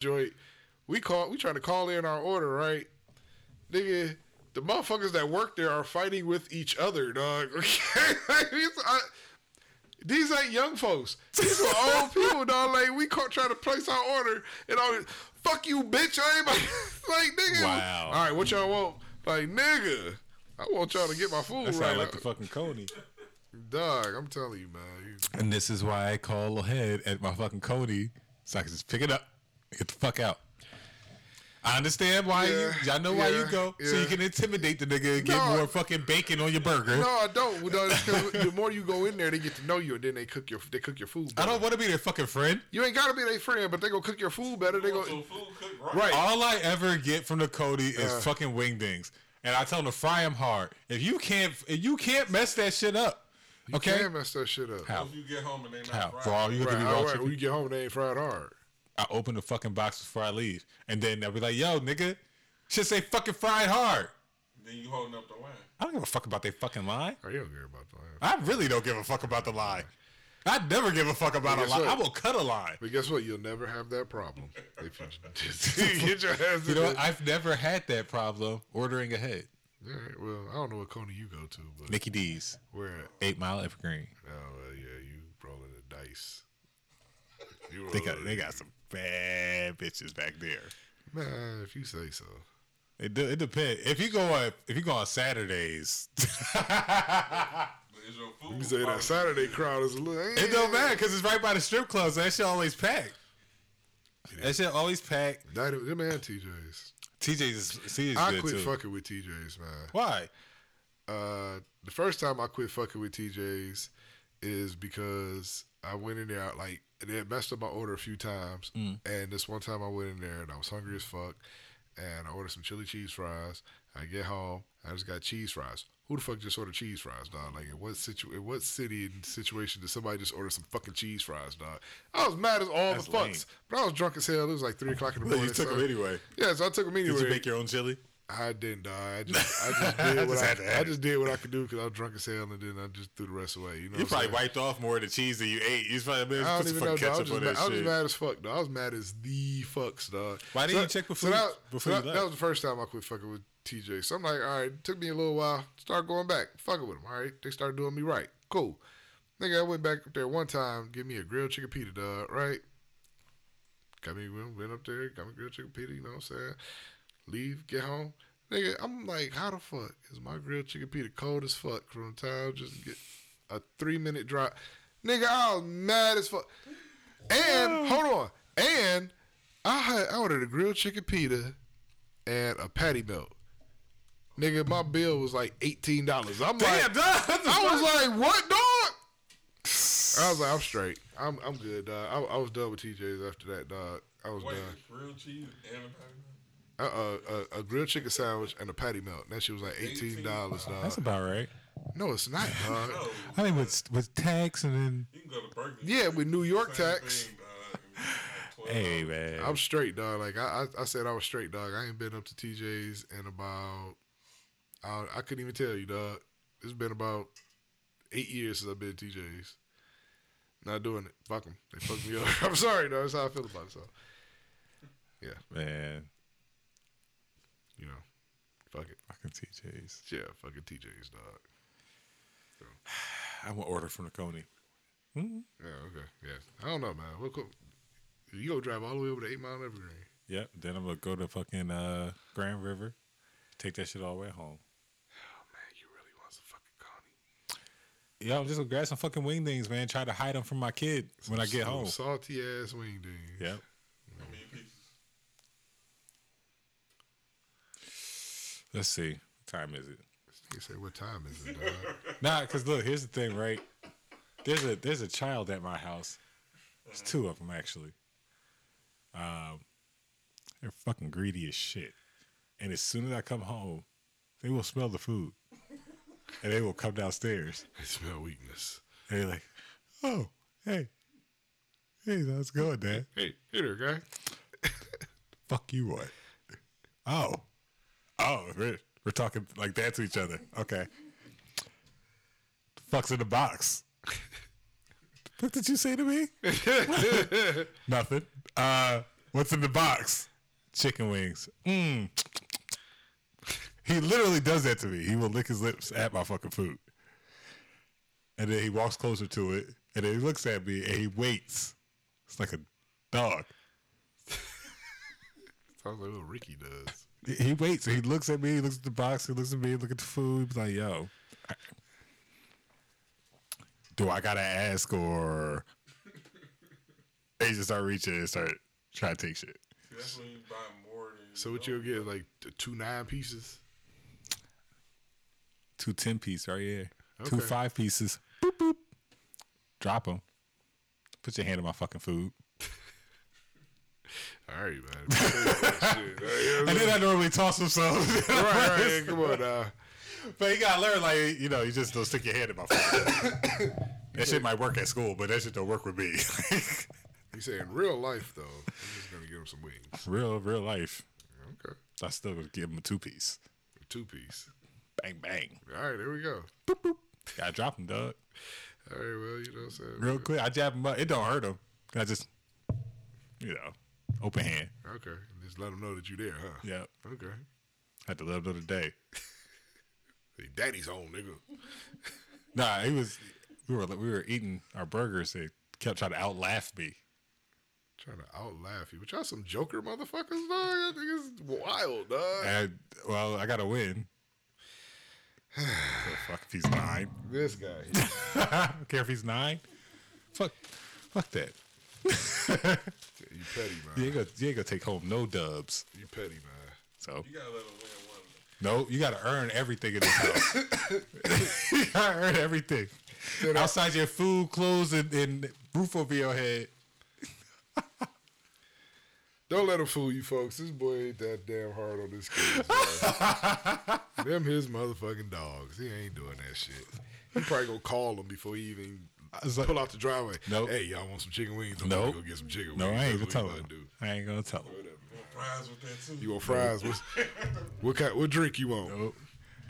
joint. We call we trying to call in our order, right? Nigga, the motherfuckers that work there are fighting with each other, dog. Okay? These, I- these ain't young folks. These are old people, dog. Like we call, trying to place our order and all. Fuck you, bitch. I ain't about, like nigga. Wow. All right, what y'all want? Like nigga, I want y'all to get my food That right. like the fucking Coney. dog, I'm telling you, man. You, And this is why I call ahead at my fucking Coney so I can just pick it up, get the fuck out. I understand why Yeah, you. I know why yeah, you go, so you can intimidate the nigga and get No. more fucking bacon on your burger. no, I don't. No, the more you go in there, they get to know you, and then they cook your they cook your food. I don't want to be their fucking friend. You ain't gotta be their friend, but they gonna cook your food better. They So go food cooked right. right. All I ever get from the Coney is Uh. fucking wingdings, and I tell them to fry them hard. If you can't, if you can't mess that shit up, You okay? can't mess that shit up. How? If you get home and they not How? fried, For all you Right, gonna be all raw right. chicken? When you get home, they ain't fried hard. I open the fucking box before I leave, and then they'll be like, "Yo, nigga, should say fucking fried hard." then you holding up the line. I don't give a fuck about their fucking line. Oh, you don't care about that. I really don't give a fuck about the line. I never give a fuck about a line. what? I will cut a line. But guess what? You'll never have that problem if you just get your ass. You know what? I've never had that problem ordering ahead. All right, well, I don't know what Coney you go to, but Mickey D's, where at? Eight Mile Evergreen. Oh, well, yeah, you rolling the dice. You They got rolling- they got some bad bitches back there. man. If you say so. It, de- it depends. If you go on if you go on Saturdays, But is your food You say that? Saturday crowd is a little. it don't matter because it's right by the strip club. So that shit always packed. That shit always packed. That them and TJ's. TJ's is, TJ's I good quit too. fucking with TJ's, man. Why? Uh, the first time I quit fucking with TJ's is because I went in there like they had messed up my order a few times, Mm. and this one time I went in there and I was hungry as fuck, and I ordered some chili cheese fries. I get home, I just got cheese fries. Who the fuck just ordered cheese fries, dog? Like, in what situ, in what city and situation did somebody just order some fucking cheese fries, dog? I was mad as all That's the fucks, but I was drunk as hell. It was like three o'clock in the morning. you took so- them anyway. Yeah, so I took them anyway. Did you make your own chili? I didn't, dog. I just, I just did what just I, to have I just did what I could do because I was drunk as hell, and then I just threw the rest away. You know, You probably saying? wiped off more of the cheese than you ate. You probably man, I put don't some even know. Dog. I was just, on mad, that I was just mad as fuck. Dog. I was mad as the fucks, dog. Why didn't you check before so that, before so that, that was the first time I quit fucking with TJ. So I'm like, all right, it took me a little while. Start going back, fucking with them. All right, they started doing me right. Cool. Nigga, I went back up there one time, give me a grilled chicken pita, dog. Right. Got me went up there, got me grilled chicken pita. You know what I'm saying? Leave, get home. Nigga, I'm like, how the fuck is my grilled chicken pita cold as fuck from the time just get a three minute drop? Nigga, I was mad as fuck. And hold on, and I had I ordered a grilled chicken pita and a patty melt. Nigga, my bill was like eighteen dollars. I'm Damn, like, dog. I was like, what, dog? I was like, I'm straight. I'm I'm good, dog. I, I was done with TJ's after that, dog. I was done. Grilled cheese and a patty melt? Uh, uh, a, a grilled chicken sandwich and a patty melt. That shit was like eighteen dollars, dog. That's about right. no, it's not, dog. No, I mean, with with tax and then. you can go to Burger Yeah, with New York Same tax. thing, dog. Like $12. Hey man, I'm straight, dog. Like I, I, I said, I was straight, dog. I ain't been up to TJ's in about, I, I couldn't even tell you, dog. It's been about eight years since I've been to TJ's. Not doing it. Fuck them. They fucked me up. I'm sorry, dog. That's how I feel about it. So, yeah. man, you know, fuck it. fucking TJ's. Yeah, fucking TJ's, dog. I'm gonna order from the Coney. Yeah, okay. Yeah. I don't know, man. What co- you go drive all the way over to Eight Mile Evergreen? Yep. Then I'm gonna go to fucking uh, Grand River, take that shit all the way home. Oh man, you really want some fucking Coney? Yeah, I'm just gonna grab some fucking wingdings, man. Try to hide them from my kid when I get Some home. salty ass wing dings. Yep. How many pieces? Let's see. What time is it? You say, what time is it, dog? Nah, cause look, here's the thing, right? There's a there's a child at my house. There's two of them actually. Um, they're fucking greedy as shit. And as soon as I come home, they will smell the food, and they will come downstairs. They smell weakness. And they're like, "Oh, hey, hey, how's it going, Dad? Hey, hey there, guy. Fuck you, what? Oh, oh, we're, we're talking like that to each other. Okay. The fuck's in the box? what did you say to me? Nothing. Uh, What's in the box? Chicken wings. Mmm. He literally does that to me. He will lick his lips at my fucking food. And then he walks closer to it. And then he looks at me and he waits. It's like a dog. Sounds like what Ricky does. He- He waits. He looks at me. He looks at the box. He looks at me. Look at the food. He's like, "Yo, do I gotta ask or?" They just start reaching and start trying to take shit. See, that's when you buy more than. So what don't. you'll get is like two nine pieces? Two ten piece right here. Two five pieces. Boop boop. Drop them. Put your hand in my fucking food. All right, man. And then I normally toss them some. right, right, come on now. But you gotta learn, like you know, you just don't stick your hand in my face. that shit might work at school, but that shit don't work with me. You say in real life though, I'm just gonna give him some wings. real, real life. Okay, I still gonna give him a two piece. two piece. Bang bang. All right, there we go. Boop boop. Gotta drop him, dog. All right, well, you know what I'm saying. Real quick. I jab him up. It don't hurt him. I just, you know, open hand. Okay, just let them know that you're there, huh? Yeah. Okay. Had to let him know today. Hey, daddy's home, nigga. Nah, he was. We were we were eating our burgers. They kept trying to outlaugh me. Trying to outlaugh you, but y'all some joker motherfuckers, dog. That nigga's wild, dog. And well, I got to win. So fuck if he's nine. This guy. I don't care if he's nine. Fuck, fuck that. you petty, You man. ain't gonna, you ain't gonna take home no dubs. You petty, man. So You gotta let them win one. no, you gotta earn everything in this house. you gotta earn everything. Outside your food, clothes, and, and roof over your head. Don't let him fool you, folks. This boy ain't that damn hard on this kid. Them his motherfucking dogs. He ain't doing that shit. He probably gonna call them before he even was like- pull out the driveway. Nope. Hey, y'all want some chicken wings? I'm Nope. gonna go get some chicken wings. No. I ain't gonna tell he him. about to. I ain't gonna tell him. You want fries with that too. You want fries? What's, what kind? What drink you want? Nope.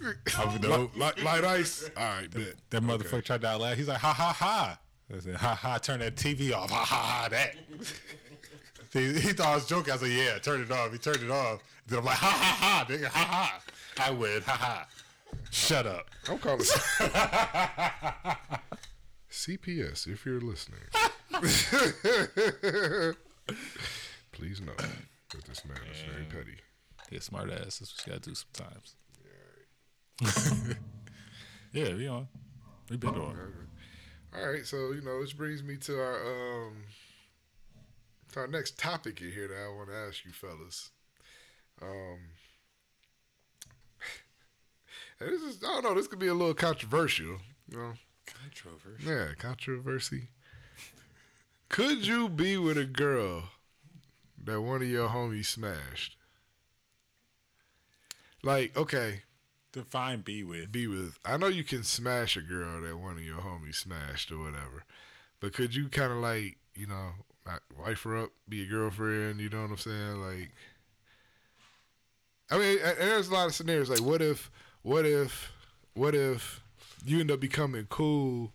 I would know. Light, light ice. All right, bet. That motherfucker tried to outlaugh. He's like, ha ha ha. I said, ha ha, turn that TV off. Ha ha ha, that. he, he thought I was joking. I was like, yeah, turn it off. He turned it off. Then I'm like, ha ha ha, nigga, ha ha. I win, ha ha. Shut up. I'm calling CPS if you're listening. Please know that this man is very petty. Yeah, smart ass. That's what you gotta do sometimes. yeah, we on. We've been on. All right, so you know, this brings me to our um to our next topic in here that I want to ask you fellas. Um and this is I don't know, this could be a little controversial, you know. Controversy. Yeah, controversy. Could you be with a girl that one of your homies smashed? Like, okay, Define be with. be with. I know you can smash a girl that one of your homies smashed or whatever, but could you kind of like, you know, not wife her up, be a girlfriend? You know what I'm saying? Like, I mean, there's a lot of scenarios. Like, what if, what if, what if you end up becoming cool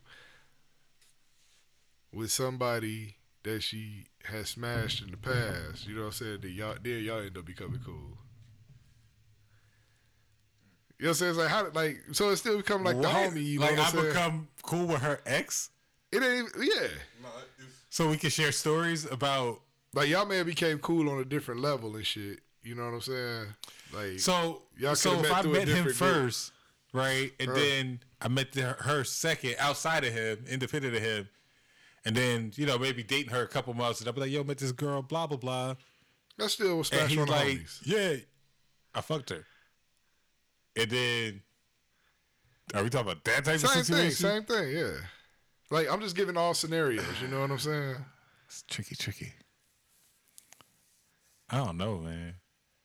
with somebody that she has smashed in the past? You know what I'm saying? That y'all, then y'all end up becoming cool. You know what I'm saying? It's like how like so it still become like the What? homie. You know like what I I'm saying? become cool with her ex, it ain't even, yeah. No, it's so we can share stories about. Like y'all may have became cool on a different level and shit. You know what I'm saying? Like So, Y'all so coulda if met I through a met him different first, right, and Huh. then I met the, her second outside of him, independent of him, and then you know maybe dating her a couple months, and I'll be like, "Yo, met this girl, blah blah blah," That's still was and smash he's on like, homies. "Yeah, I fucked her," and then are we talking about that type Same of situation? Same thing, same thing, yeah. Like I'm just giving all scenarios. You know what I'm saying? It's tricky, tricky. I don't know, man.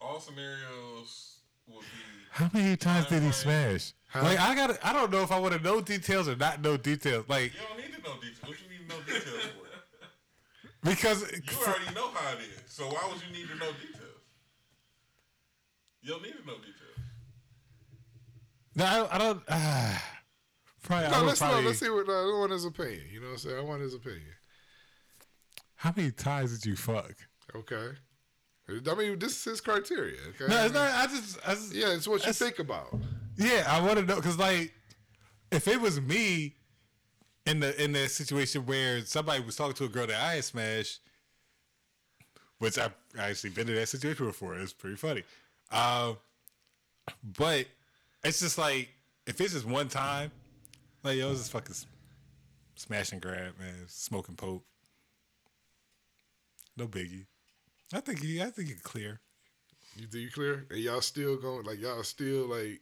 all scenarios will be. How many times did he Right. smash? Like I got, I don't know if I want to know details or not know details. Like You don't need to know details. What you need to know details for? because You already know how it is. So why would you need to know details? You don't need to know details. no, I, I don't. Uh, probably. No, would let's probably know. Let's see what uh, I want his opinion. You know what I'm saying? I want his opinion. how many times did you fuck? Okay. I mean, this is his criteria. Okay. No, it's not. I just, I just Yeah, it's what you think about. Yeah, I want to know because, like, if it was me in the in the situation where somebody was talking to a girl that I had smashed, which I've actually been in that situation before, it's pretty funny. Um, but it's just like if it's just one time, like yo, it's just fucking smash and grab, man, smoking pope, no biggie. I think you, I think you clear. You think you clear? And y'all still going like y'all still like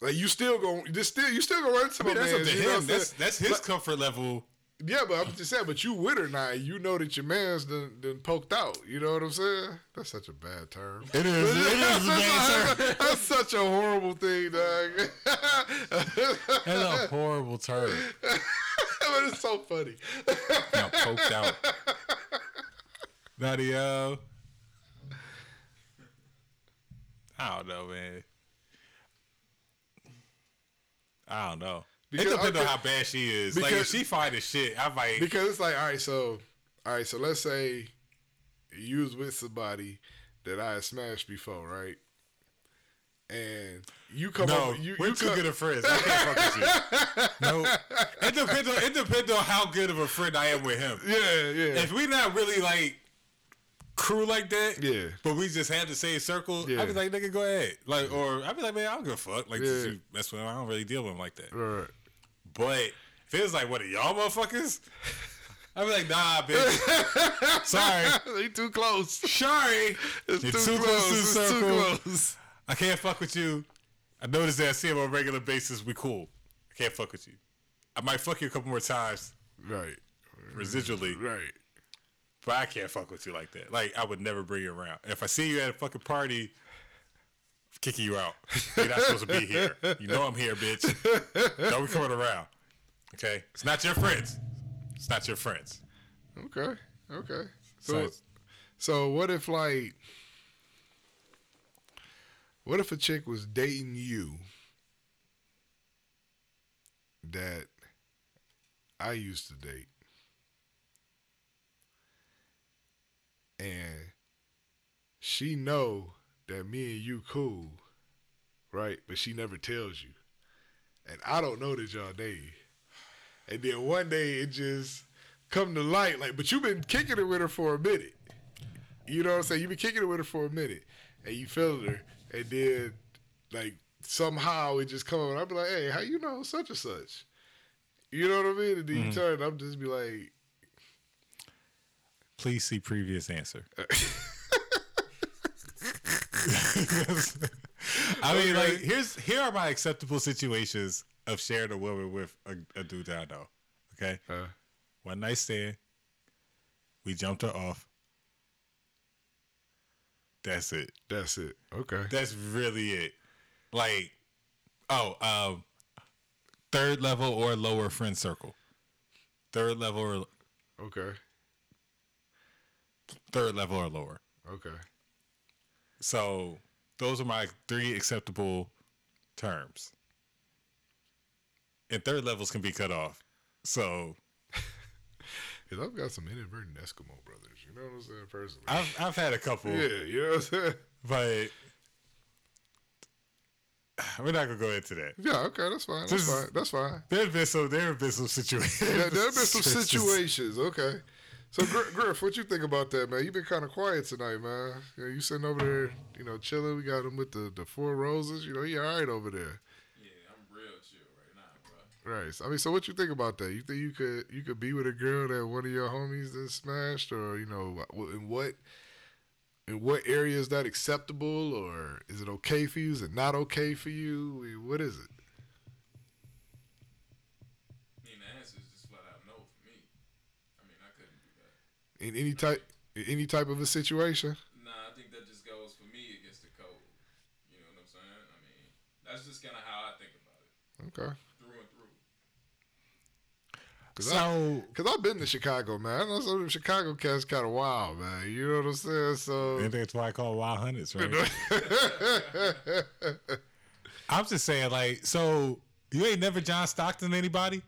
like you still going just still you still gonna run into I mean, my that's up to him. That's that's his But- comfort level. Yeah, but I'm just saying, but you with her now, you know that your man's done, done poked out. You know what I'm saying? That's such a bad term. It is. It is a bad term. That's such a horrible thing, dog. That's a horrible term. but it's so funny. Now poked out. Nadia. I don't know, man. I don't know. Because- it depends on how bad she is. like if she fine as shit, I might. Because it's like, all right, so, all right, so let's say you was with somebody that I had smashed before, right? And you come no, over, you, we're you too come, good of friends. I can't fuck with you. No, it depends on it depends on how good of a friend I am with him. Yeah, yeah. If we not really like crew like that, Yeah. but we just had the same circle, Yeah. I'd be like, nigga, go ahead. Like, or I'd be like, man, I don't give a fuck. Like, Yeah. you, that's what I don't really deal with them like that. right. But if it was like what are y'all motherfuckers, I'd be like, nah, bitch. Sorry. they too close. Sorry. It's You're too, too close. close It's too close. I can't fuck with you. I notice that I see him on a regular basis. We cool. I can't fuck with you. I might fuck you a couple more times Right, residually, right. But I can't fuck with you like that. Like I would never bring you around. If I see you at a fucking party, I'm kicking you out. You're not supposed to be here. You know I'm here, bitch. Don't be coming around. Okay, it's not your friends. It's not your friends. Okay, okay. So So, so what if like, what if a chick was dating you that I used to date, and she know that me and you cool, right? But she never tells you, and I don't know that y'all dating. And then one day it just come to light, like, but you've been kicking it with her for a minute. You know what I'm saying? You've been kicking it with her for a minute, and you felt her, and then like somehow it just come up, and I'll be like, hey, how you know such and such? You know what I mean? And then you mm-hmm. turn, I'm just be like, Please see previous answer. I mean, like, here's here are my acceptable situations of sharing a woman with a, a dude that I know. Okay, uh, one night stand. We jumped her off. That's it. that's it. Okay. That's really it. Like, oh, um, third level or lower friend circle. Third level or Okay. Third level or lower. Okay. So those are my three acceptable terms. And third levels can be cut off. So Cause I've got some inadvertent Eskimo brothers. You know what I'm saying? Personally. I've I've had a couple, yeah. You know what I'm saying? but we're not gonna go into that. Yeah. Okay. That's fine. That's fine. That's fine. There's been some there have been some situations. Yeah, there have been some situations. Okay. So Griff, what you think about that, man? You've been kind of quiet tonight, man. You, know, you sitting over there, you know, chilling. We got him with the, the four roses. You know, he all right over there, Yeah, I'm real chill right now, bro. right? So, I mean, so what you think about that? You think you could you could be with a girl that one of your homies that smashed, or you know, in what in what area is that acceptable, or is it okay for you? Is it not okay for you? What is it? I mean, the answer is just flat out no for me. I mean, I couldn't do that. In any type in any type of a situation? Nah, I think that just goes for me against the code. You know what I'm saying? I mean, that's just kind of how I think about it, Okay. through and through. Cause I, So Cause I've been to Chicago, man. I know some of them Chicago cats kind of wild, man. You know what I'm saying? So and that's why I call it wild hundreds, right? I'm just saying, like, so you ain't never John Stockton anybody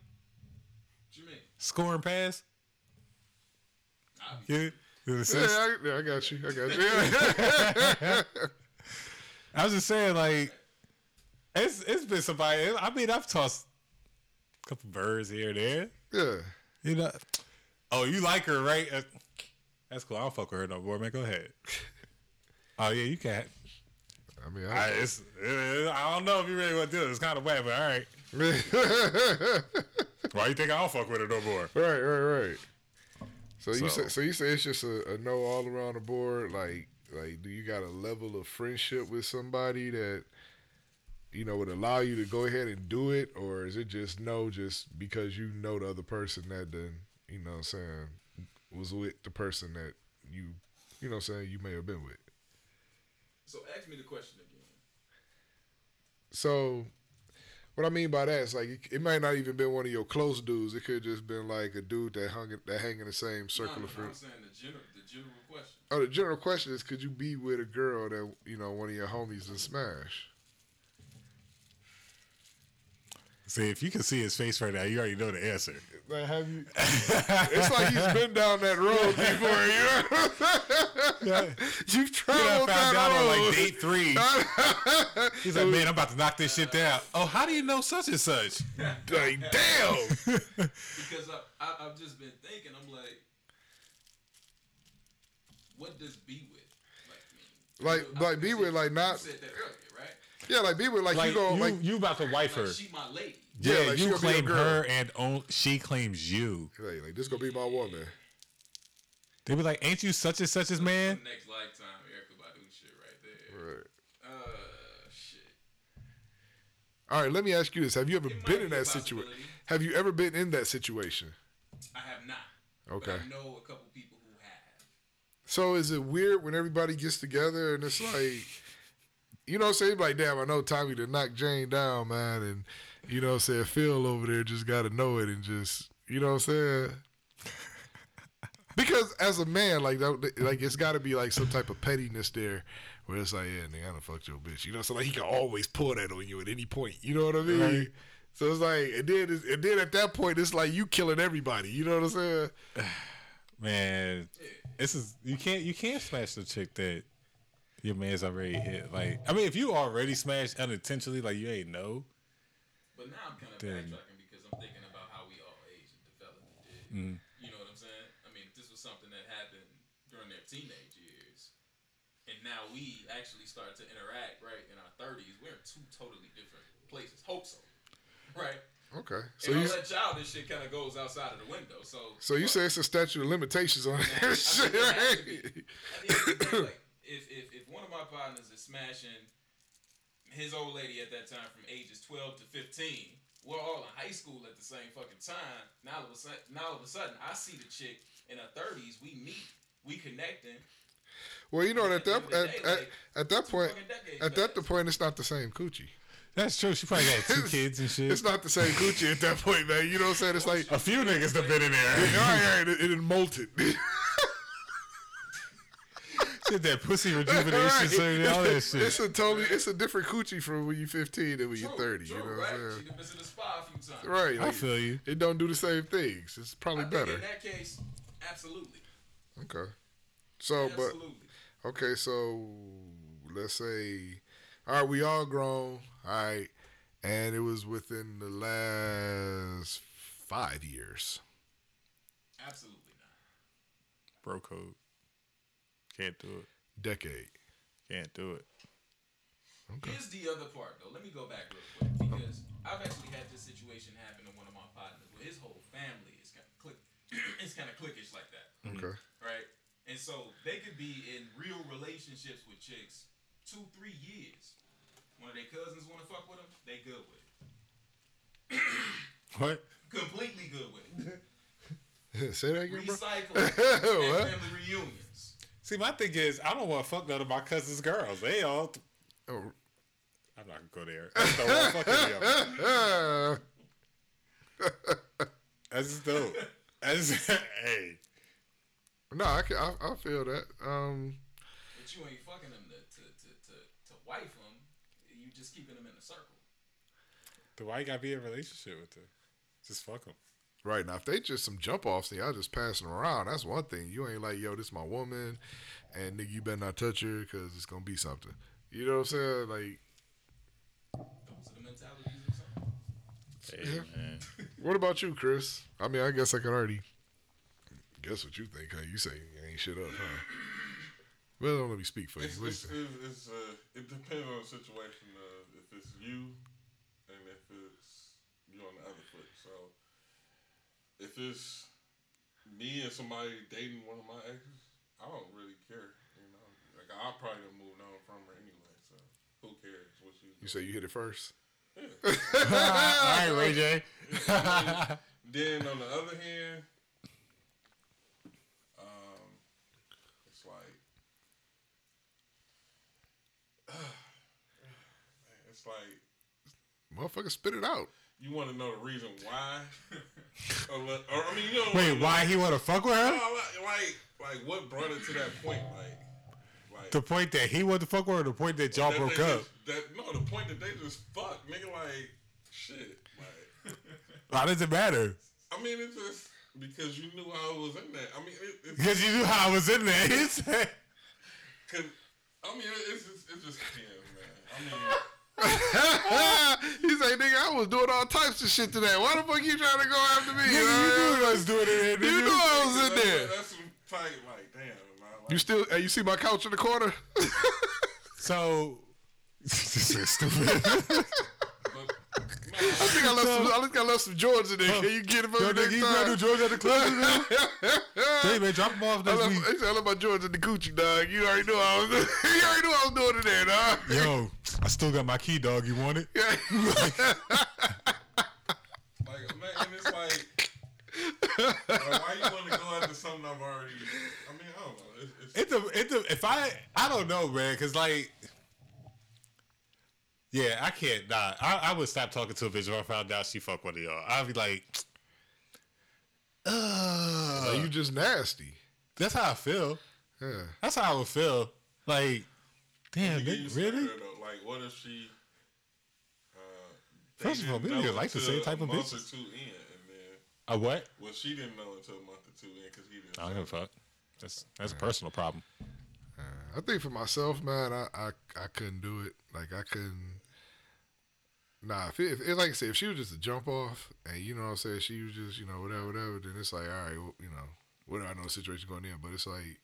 What you mean? scoring pass? You Yeah, I, yeah, I got you. I got you. I was just saying, like, it's it's been somebody. I mean, I've tossed a couple birds here and there. yeah. You know. Oh, you like her, right? Uh, That's cool. I don't fuck with her no more, man. Go ahead. Oh yeah, you can. I mean, I, I, it's, uh, I don't know if you really want to do it. It's kind of wet, but all right. Why you think I don't fuck with her no more? right, right, right. So, you say so you say it's just a, a no all around the board. Like like, do you got a level of friendship with somebody that you know would allow you to go ahead and do it, or is it just no, just because you know the other person that then you know what I'm saying was with the person that you you know what I'm saying you may have been with. So ask me the question again. So, what I mean by that is like it, it might not even been one of your close dudes. It could just been like a dude that hung in- that hang in the same circle no, of no, I'm friends. saying the general, the general question. Oh, the general question is, could you be with a girl that you know one of your homies and smash? See, if you can see his face right now, you already know the answer. Like, have you? it's like he's been down that road before. You know, you've You know, I traveled found out that on like date three. He's like, man, I'm about to knock this shit down. Oh, how do you know such and such? like, damn. Because I, I, I've just been thinking, I'm like, what does be with like mean? Like- like be you with, like, not- Yeah, like be like, Like you go you, like you about to wife her. Like she my lady. Yeah, Yeah, like, you gonna be your claim her, and on, she claims you. like, like this is gonna be my woman. They be like, "Ain't you such and such as man?" Next lifetime, Erykah Badu shit right there. Right. Uh, shit. All right, let me ask you this: Have you ever It been in a that situation? Have you ever been in that situation? I have not. Okay. But I know a couple people who have. So is it weird when everybody gets together and it's like, you know, what I'm saying like, damn, I know Tommy to knock Jane down, man, and you know, what I'm saying Phil over there just got to know it and just, you know, what I'm saying. Because as a man, like, that, like it's got to be like some type of pettiness there, where it's like, yeah, nigga, I done fucked your bitch, you know. So like, he can always pull that on you at any point, you know what I mean? Right. So it's like, and then, it's, and then at that point, it's like you killing everybody, you know what I'm saying? Man, this is you can't you can't smash the chick that your man's already hit. Like, I mean, if you already smashed unintentionally, like you ain't know. But now I'm kind of Then- backtracking because I'm thinking about how we all age and develop and did. Mm. You know what I'm saying? I mean, if this was something that happened during their teenage years, and now we actually start to interact right in our 30s, we're in two totally different places. Hope so, right? Okay. So So and you, all that childish shit kind of goes outside of the window. So, so you say it's a statute of limitations on that shit, it right? Be. At the end of the day, like, if, if, if one of my partners is smashing his old lady at that time from ages 12 to 15, we're all in high school at the same fucking time. Now all of a sudden, now all of a sudden, I see the chick in her 30s. We meet, we connecting. Well, you know, at that At the end at, of the day, at, like, at that point, at that the point, it's not the same coochie. That's true. She probably got two kids and shit. It's not the same coochie at that point, man. You know what I'm saying? It's like, a few niggas have been in all there. right, all right, it, it molted. Shit, that pussy rejuvenation Right. surgery, all that shit. It's a totally, it's a different coochie from when you're 15 than when you're 30. true, you know what right? I'm She saying? done been to the spa a few times. Right. I feel you. it don't do the same things. It's probably I think better. In that case, absolutely, Okay. So, but. Okay, so let's say, all right, we all grown, all right, and it was within the last five years. Absolutely not. Bro code. Can't do it. Decade. Can't do it. Okay. Here's the other part, though. Let me go back real quick because I've actually had this situation happen to one of my partners where his whole family is kind of click, it's kind of cliquish like that, Okay. right? And so they could be in real relationships with chicks two, three years. One of their cousins want to fuck with them, they good with it. What? Completely good with it. Say that again, bro. Recycling What? and family reunions. See, my thing is, I don't want to fuck none of my cousin's girls. They all. Oh. I'm not gonna go there. I just don't want to fuck any of them. That's dope. That's hey. no, I, can, I I feel that. Um, But you ain't fucking them to, to, to, to, to wife them. You just keeping them in a circle. Then why you gotta be in a relationship with her? Just fuck them. Right now, if they just some jump offs and y'all just passing around, that's one thing. You ain't like, yo, this my woman, and nigga, you better not touch her because it's gonna be something. You know what I'm saying? Like, Those are the mentalities or something. Hey, Yeah. man. what about you, Chris? I mean, I guess I can already guess what you think. Huh? You say you ain't shit up, huh? Well, don't let me speak for you. It's, What it's, it's, it's, uh, it depends on the situation. Uh, if it's you, and if it's you on the other foot. So, if it's me and somebody dating one of my exes, I don't really care. You know, like I probably done moved on from her anyway. So, who cares what you? you say you hit it first? Yeah. All right, Ray J. then on the other hand, um, it's like, it's like Motherfucker, spit it out. You want to know the reason why, or, or I mean, you know, Wait, why he want to fuck with her? No, like, like, like, what brought it to that point? Like, like The point that he wanted to fuck with her, or the point that y'all that broke up? Just, that no, the point that they just fuck, nigga. Like, shit. Like, Why does it matter? I mean, it's just because you knew how I was in that. I mean, it, it's Because you knew how I was in there. He said- Cause, I mean, it's just, it's just him, man. I mean, he say, nigga, I was doing all types of shit today. Why the fuck you trying to go after me? Nigga, you knew I was doing it. You knew I was in there. that's some tight, like, damn. Like, You still, hey, you see my couch in the corner? So, this is stupid. but, man, I think I left some. I think I left some Jordans in there. Can you get it for Yo, me nigga, next you time? got new George at the club, man? Hey, man, drop them off I next left, week. he said, I left my Jordans in the Gucci, dog. You already knew I was. you already knew I was doing it there, dog. Yo, I still got my key, dog. You want it? Yeah. like, man, and it's like, like, why you want to go after something I've already? I mean, I don't know. It's, it's, It's a, it's a, if I, I don't know, man, because like, yeah, I can't. Nah, I, I would stop talking to a bitch if I found out she fuck one of y'all. I'd be like, Ugh. Like, you just nasty. that's how I feel. Yeah. That's how I would feel. Like, damn, you get nigga, used to really? though. Like, what if she? Uh, First of all, didn't maybe you like the same type a of month bitches. or two in, and then A what? well, she didn't know until a month or two in because he didn't. I don't give a fuck. That's that's a personal problem. I think for myself, man, I, I I couldn't do it. Like I couldn't. Nah, if, it, if like I said, if she was just a jump off, and you know what I'm saying, she was just you know whatever, whatever, then it's like all right, well, you know, whatever. I know the situation going in, but it's like,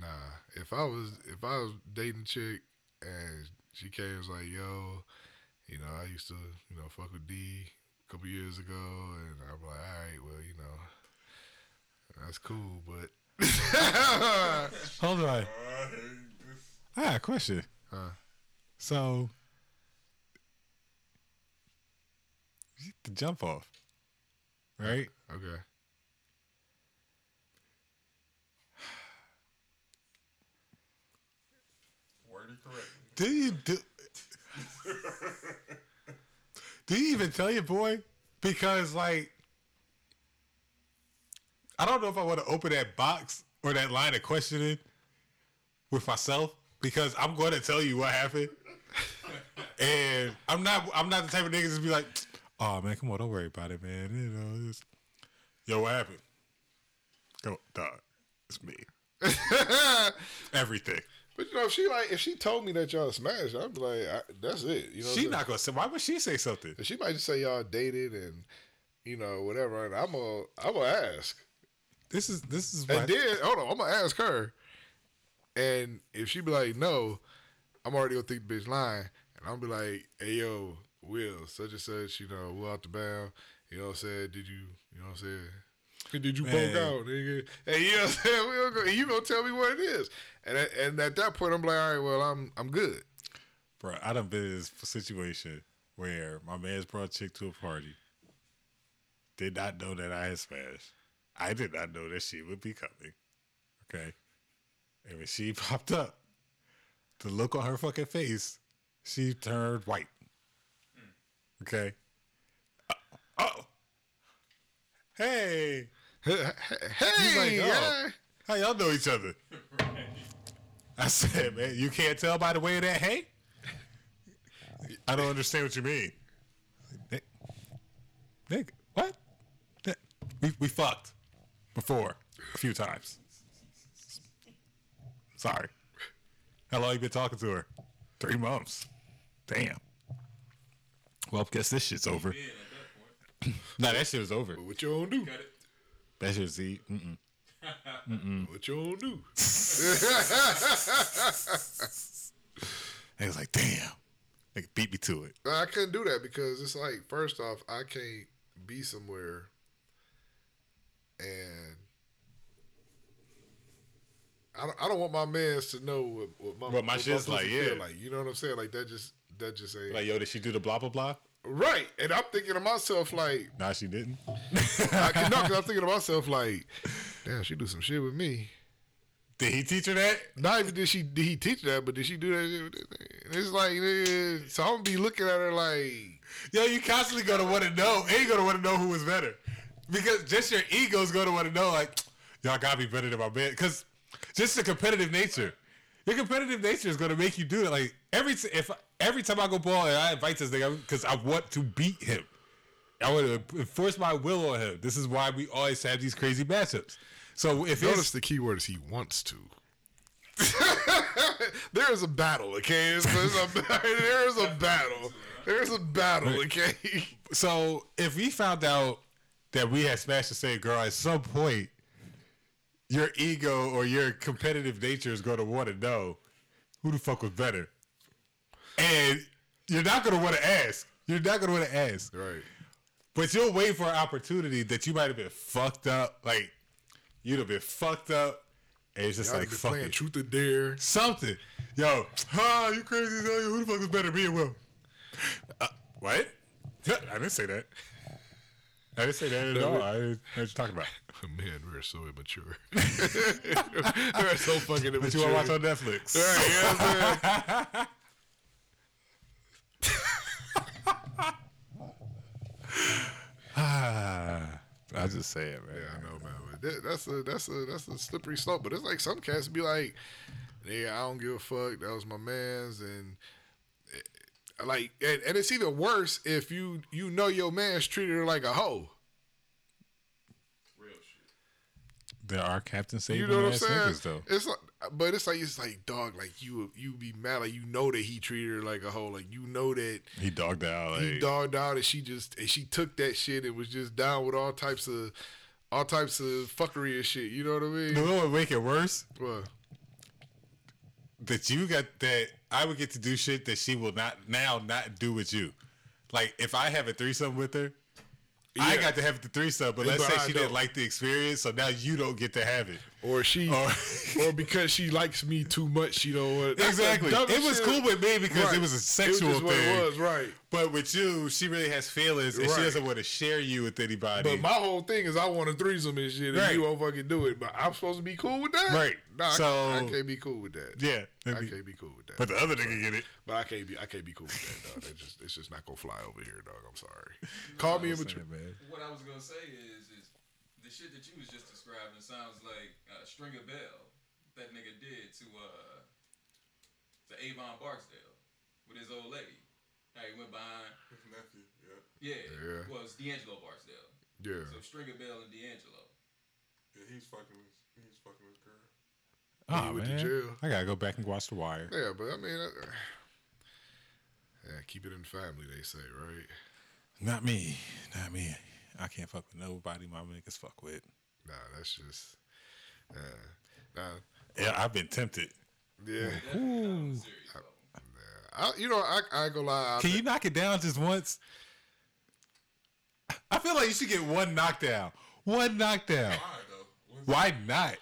nah. If I was if I was dating a chick and she came and was like, yo, you know, I used to you know fuck with D a couple years ago, and I'm like, all right, well, you know, that's cool, but. Hold on. This, I got a question. Huh. So, the jump off, right? Okay. worded correctly. Do you do? do you even tell your boy? Because like, I don't know if I want to open that box or that line of questioning with myself because I'm going to tell you what happened, and I'm not. I'm not the type of niggas to be like, "Oh man, come on, don't worry about it, man." You know, just, yo, what happened? Go, dog. It's me. Everything. But you know, if she like, if she told me that y'all smashed, I'd be like, I, that's it. You know, She not gonna say. Why would she say something? She might just say y'all dated and you know whatever. And I'm gonna, I'm gonna ask. This is this is And then hold on, I'm gonna ask her. And if she be like, no, I'm already gonna think the bitch lying, and I'm be like, hey yo, Will, such and such, you know, Will out the bound. You know what I'm saying? Did you, you know what I'm saying? Did you Man. poke out, nigga? And you know what I'm saying? We'll go, and you gonna tell me what it is. And at, and at that point, I'm like, all right, well, I'm I'm good. Bro, I done been in this situation where my man's brought a chick to a party. Did not know that I had smashed. I did not know that she would be coming. Okay. And when she popped up, the look on her fucking face, she turned white. Okay. Uh, oh. Hey. hey, like, oh. yeah. How y'all know each other? I said, man, you can't tell by the way of that hey? I don't understand what you mean. Nick, Nick what? We we fucked before a few times. Sorry. How long you been talking to her? Three months. Damn. Well, I guess this shit's over. Yeah, that. Nah, that shit was over. But what you gonna do? Cut it. That shit was e- mm-mm. What you gonna do? They was like, damn. They beat me to it. I couldn't do that because it's like, first off, I can't be somewhere and I don't, I don't want my mans to know what, what my What my shit's like, yeah. like you know what I'm saying? Like that just that just ain't Like, yo, did she do the blah blah blah? right. And I'm thinking to myself like, Nah, she didn't. I can know because I'm thinking to myself like, damn, she do some shit with me. Did he teach her that? Not even did she did he teach that, but did she do that? shit with this nigga? And It's like, nigga, so I'm gonna be looking at her like. Yo, you constantly gonna want to know, and you gonna want to know who was better, because just your ego's gonna want to know, like, y'all gotta be better than my man, because just the competitive nature, your competitive nature is gonna make you do it. Like every t- if every time I go ball and I invite this nigga, because I want to beat him, I want to enforce my will on him. This is why we always have these crazy matchups. So if Notice the key word is he wants to. there is a battle, okay? There's a, there is a battle. There's a battle, okay? so if we found out that we had smashed the same girl at some point, your ego or your competitive nature is going to want to know who the fuck was better, and you're not going to want to ask. You're not going to want to ask, Right. but you'll wait for an opportunity that you might have been fucked up, like you'd have been fucked up, and it's just Y'all like fuck playing it. truth or dare. something. Yo, ah, you crazy as hell. Who the fuck is better, me or Will? Uh, what? I didn't say that. I didn't say that at all. I didn't know what you're talking about. Man, we're so immature. we're so fucking immature. But you want to watch on Netflix? Right, you know what I'm saying? Ah, I just say it, man. Yeah, I know, man. That, that's a that's a that's a slippery slope. But it's like some cats be like, "Yeah, I don't give a fuck. That was my man's," and eh, like, and, and it's even worse if you you know your man's treated her like a hoe. Real shit. There are Captain Save You know what I'm saying? niggas, though. It's like, but it's like it's like dog. Like you you be mad. Like you know that he treated her like a hoe. Like you know that He dogged out. Like, he dogged out and she just and she took that shit and was just down with all types of all types of fuckery and shit. You know what I mean? know what would make it worse? Well, That you got that I would get to do shit that she will not now not do with you. Like if I have a threesome with her, I got to have the threesome, but let's but say I she don't. didn't like the experience, so now you don't get to have it. Or she, Or- uh, or because she likes me too much, she don't want. Exactly. It was shit. cool with me because Right. it was a sexual It was just thing. what it was, right? But with you, she really has feelings and she doesn't want to share you with anybody. But my whole thing is I want a threesome and shit, and Right. you won't fucking do it. But I'm supposed to be cool with that, Right. Nah, I- So- I, can't be cool with that. yeah. I maybe- can't be cool with that. But the other nigga get it. But I can't be I can't be cool with that, dog. That just it's just not gonna fly over here, dog. I'm sorry. Call me immature. Man. What I was gonna say is, is the shit that you was just describing sounds like uh, Stringer Bell that nigga did to uh to Avon Barksdale with his old lady. How he went behind. His nephew, yeah. Yeah, Yeah. well, it's D'Angelo Barksdale. Yeah. So Stringer Bell and D'Angelo. Yeah, he's fucking his, he's fucking his girl. Oh, went to man. jail. I got to go back and watch The Wire. Yeah, but I mean, uh, yeah, keep it in family. They say, right? Not me. Not me. I can't fuck with nobody my niggas fuck with. Nah, that's just. Uh, nah, Yeah, I've been tempted. yeah. Definitely not on a serious level. I, you know, I, I ain't gonna lie. I Can you knock it down just once? I feel like you should get one knockdown. One knockdown. Why Why not?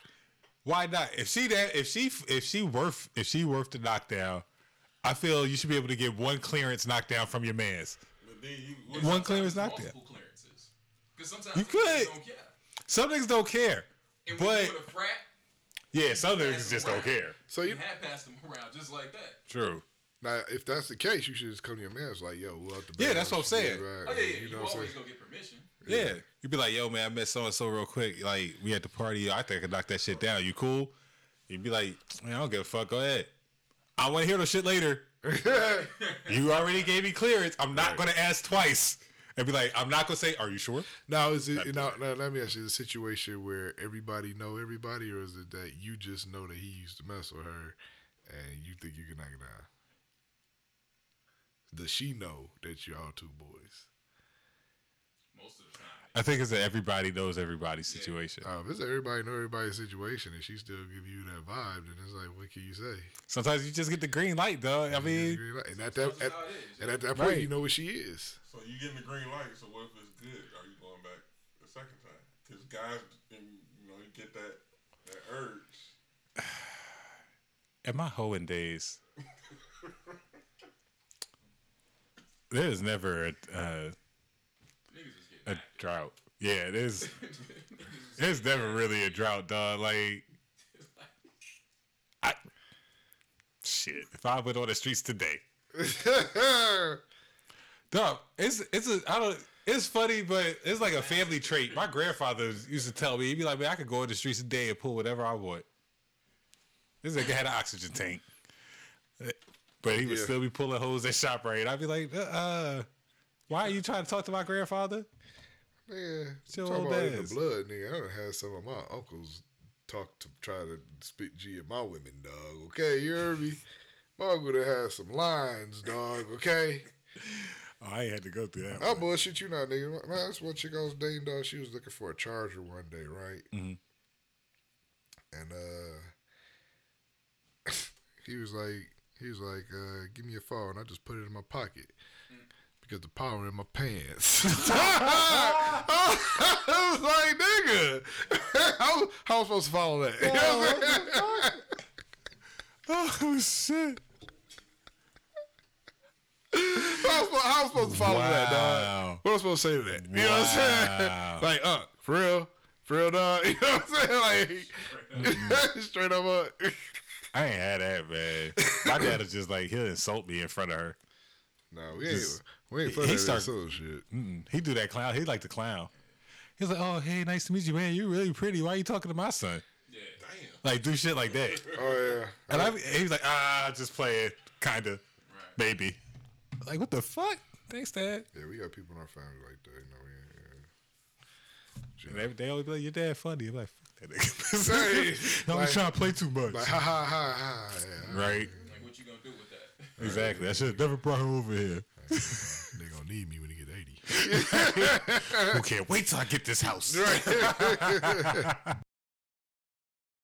Why not? If she that if she if she worth if she worth the knockdown, I feel you should be able to get one clearance knockdown from your man's. But then you, One clearance knockdown. Multiple clearances. Because sometimes You people could. Don't care. Some niggas don't care, And but you with a frat, yeah, some niggas just don't care. So you you had passed them around just like that. True. now, if that's the case, you should just come to your man's like, yo, we'll out the Yeah, that's what I'm saying. Right, Oh yeah, yeah. You You, know what I'm always saying? go get permission. Yeah. You'd be like, yo, man, I met so and so real quick. Like, we at the party. I think I could knock that shit down. You cool? You'd be like, man, I don't give a fuck. Go ahead. I want to hear the shit later. you already gave me clearance. I'm not going to ask twice. And be like, I'm not gonna say, "Are you sure?" Now is it now, now? Let me ask you: the situation where everybody know everybody, or is it that you just know that he used to mess with her, and you think you can knock it down? Does she know that y'all two boys? Most of the time. I think it's a everybody knows everybody situation. Uh, if it's everybody know everybody's situation, and she still give you that vibe, then it's like, what can you say? Sometimes you just get the green light, dog. I mean, and at that, at, how it is. and at that point, Right. you know what she is. So you getting the green light. So what if it's good? Are you going back the second time? Because guys, you know, you get that that urge. in my hoeing days, there's never a, uh, Niggas is getting a drought. Yeah, there's Niggas there's never really a drought, dog. Like, I shit. If I went on the streets today, dog, it's it's a I don't. It's funny, but it's like a family trait. My grandfather used to tell me, he'd be like, "Man, I could go in the streets today and pull whatever I want." This nigga had an oxygen tank, but he would Yeah. still be pulling hoes at ShopRite. I'd be like, "Uh, why are you trying to talk to my grandfather?" Your old about in the ass. blood, nigga. I done had some of my uncles talk to try to spit G at my women, dog. Okay, you heard me? My uncle done had some lines, dog. Okay, I had to go through that. I one. bullshit you not, nigga. Man, that's what chick I was dating, dog. She was looking for a charger one day, right? Mhm. And uh, he was like, he was like, uh, give me your phone. I just put it in my pocket. Because the power in my pants. I was like, nigga, how, how am I supposed to follow that? You know what I'm? Oh shit! How am I supposed- how am supposed to follow that, dog? What am I supposed to say to that? You know what I'm saying? Like, uh, for real? For real, dog? You know what I'm saying? Like, straight up, uh, I ain't had that, man. My dad was just like he'll insult me in front of her. no, we ain't, we ain't he- he that start- shit. He do that clown. He like the clown. He's like, oh hey, nice to meet you, man. You're really pretty. Why are you talking to my son? Yeah. Damn. Like do shit like that. Oh, yeah. And I, he's like, ah, just playing, kinda, Right. maybe. Like what the fuck? Thanks, dad. Yeah, we got people in our family like that. You know, we ain't, And they, they always be like, your dad funny. I'm like, fuck that nigga. I'm like- just trying to play too much. Like, ha, ha, ha, ha. Yeah. right? Like, what you gonna do with that? Exactly. I should have never brought him over here. They gonna need me when he get 80. Who can't wait till I get this house? Right.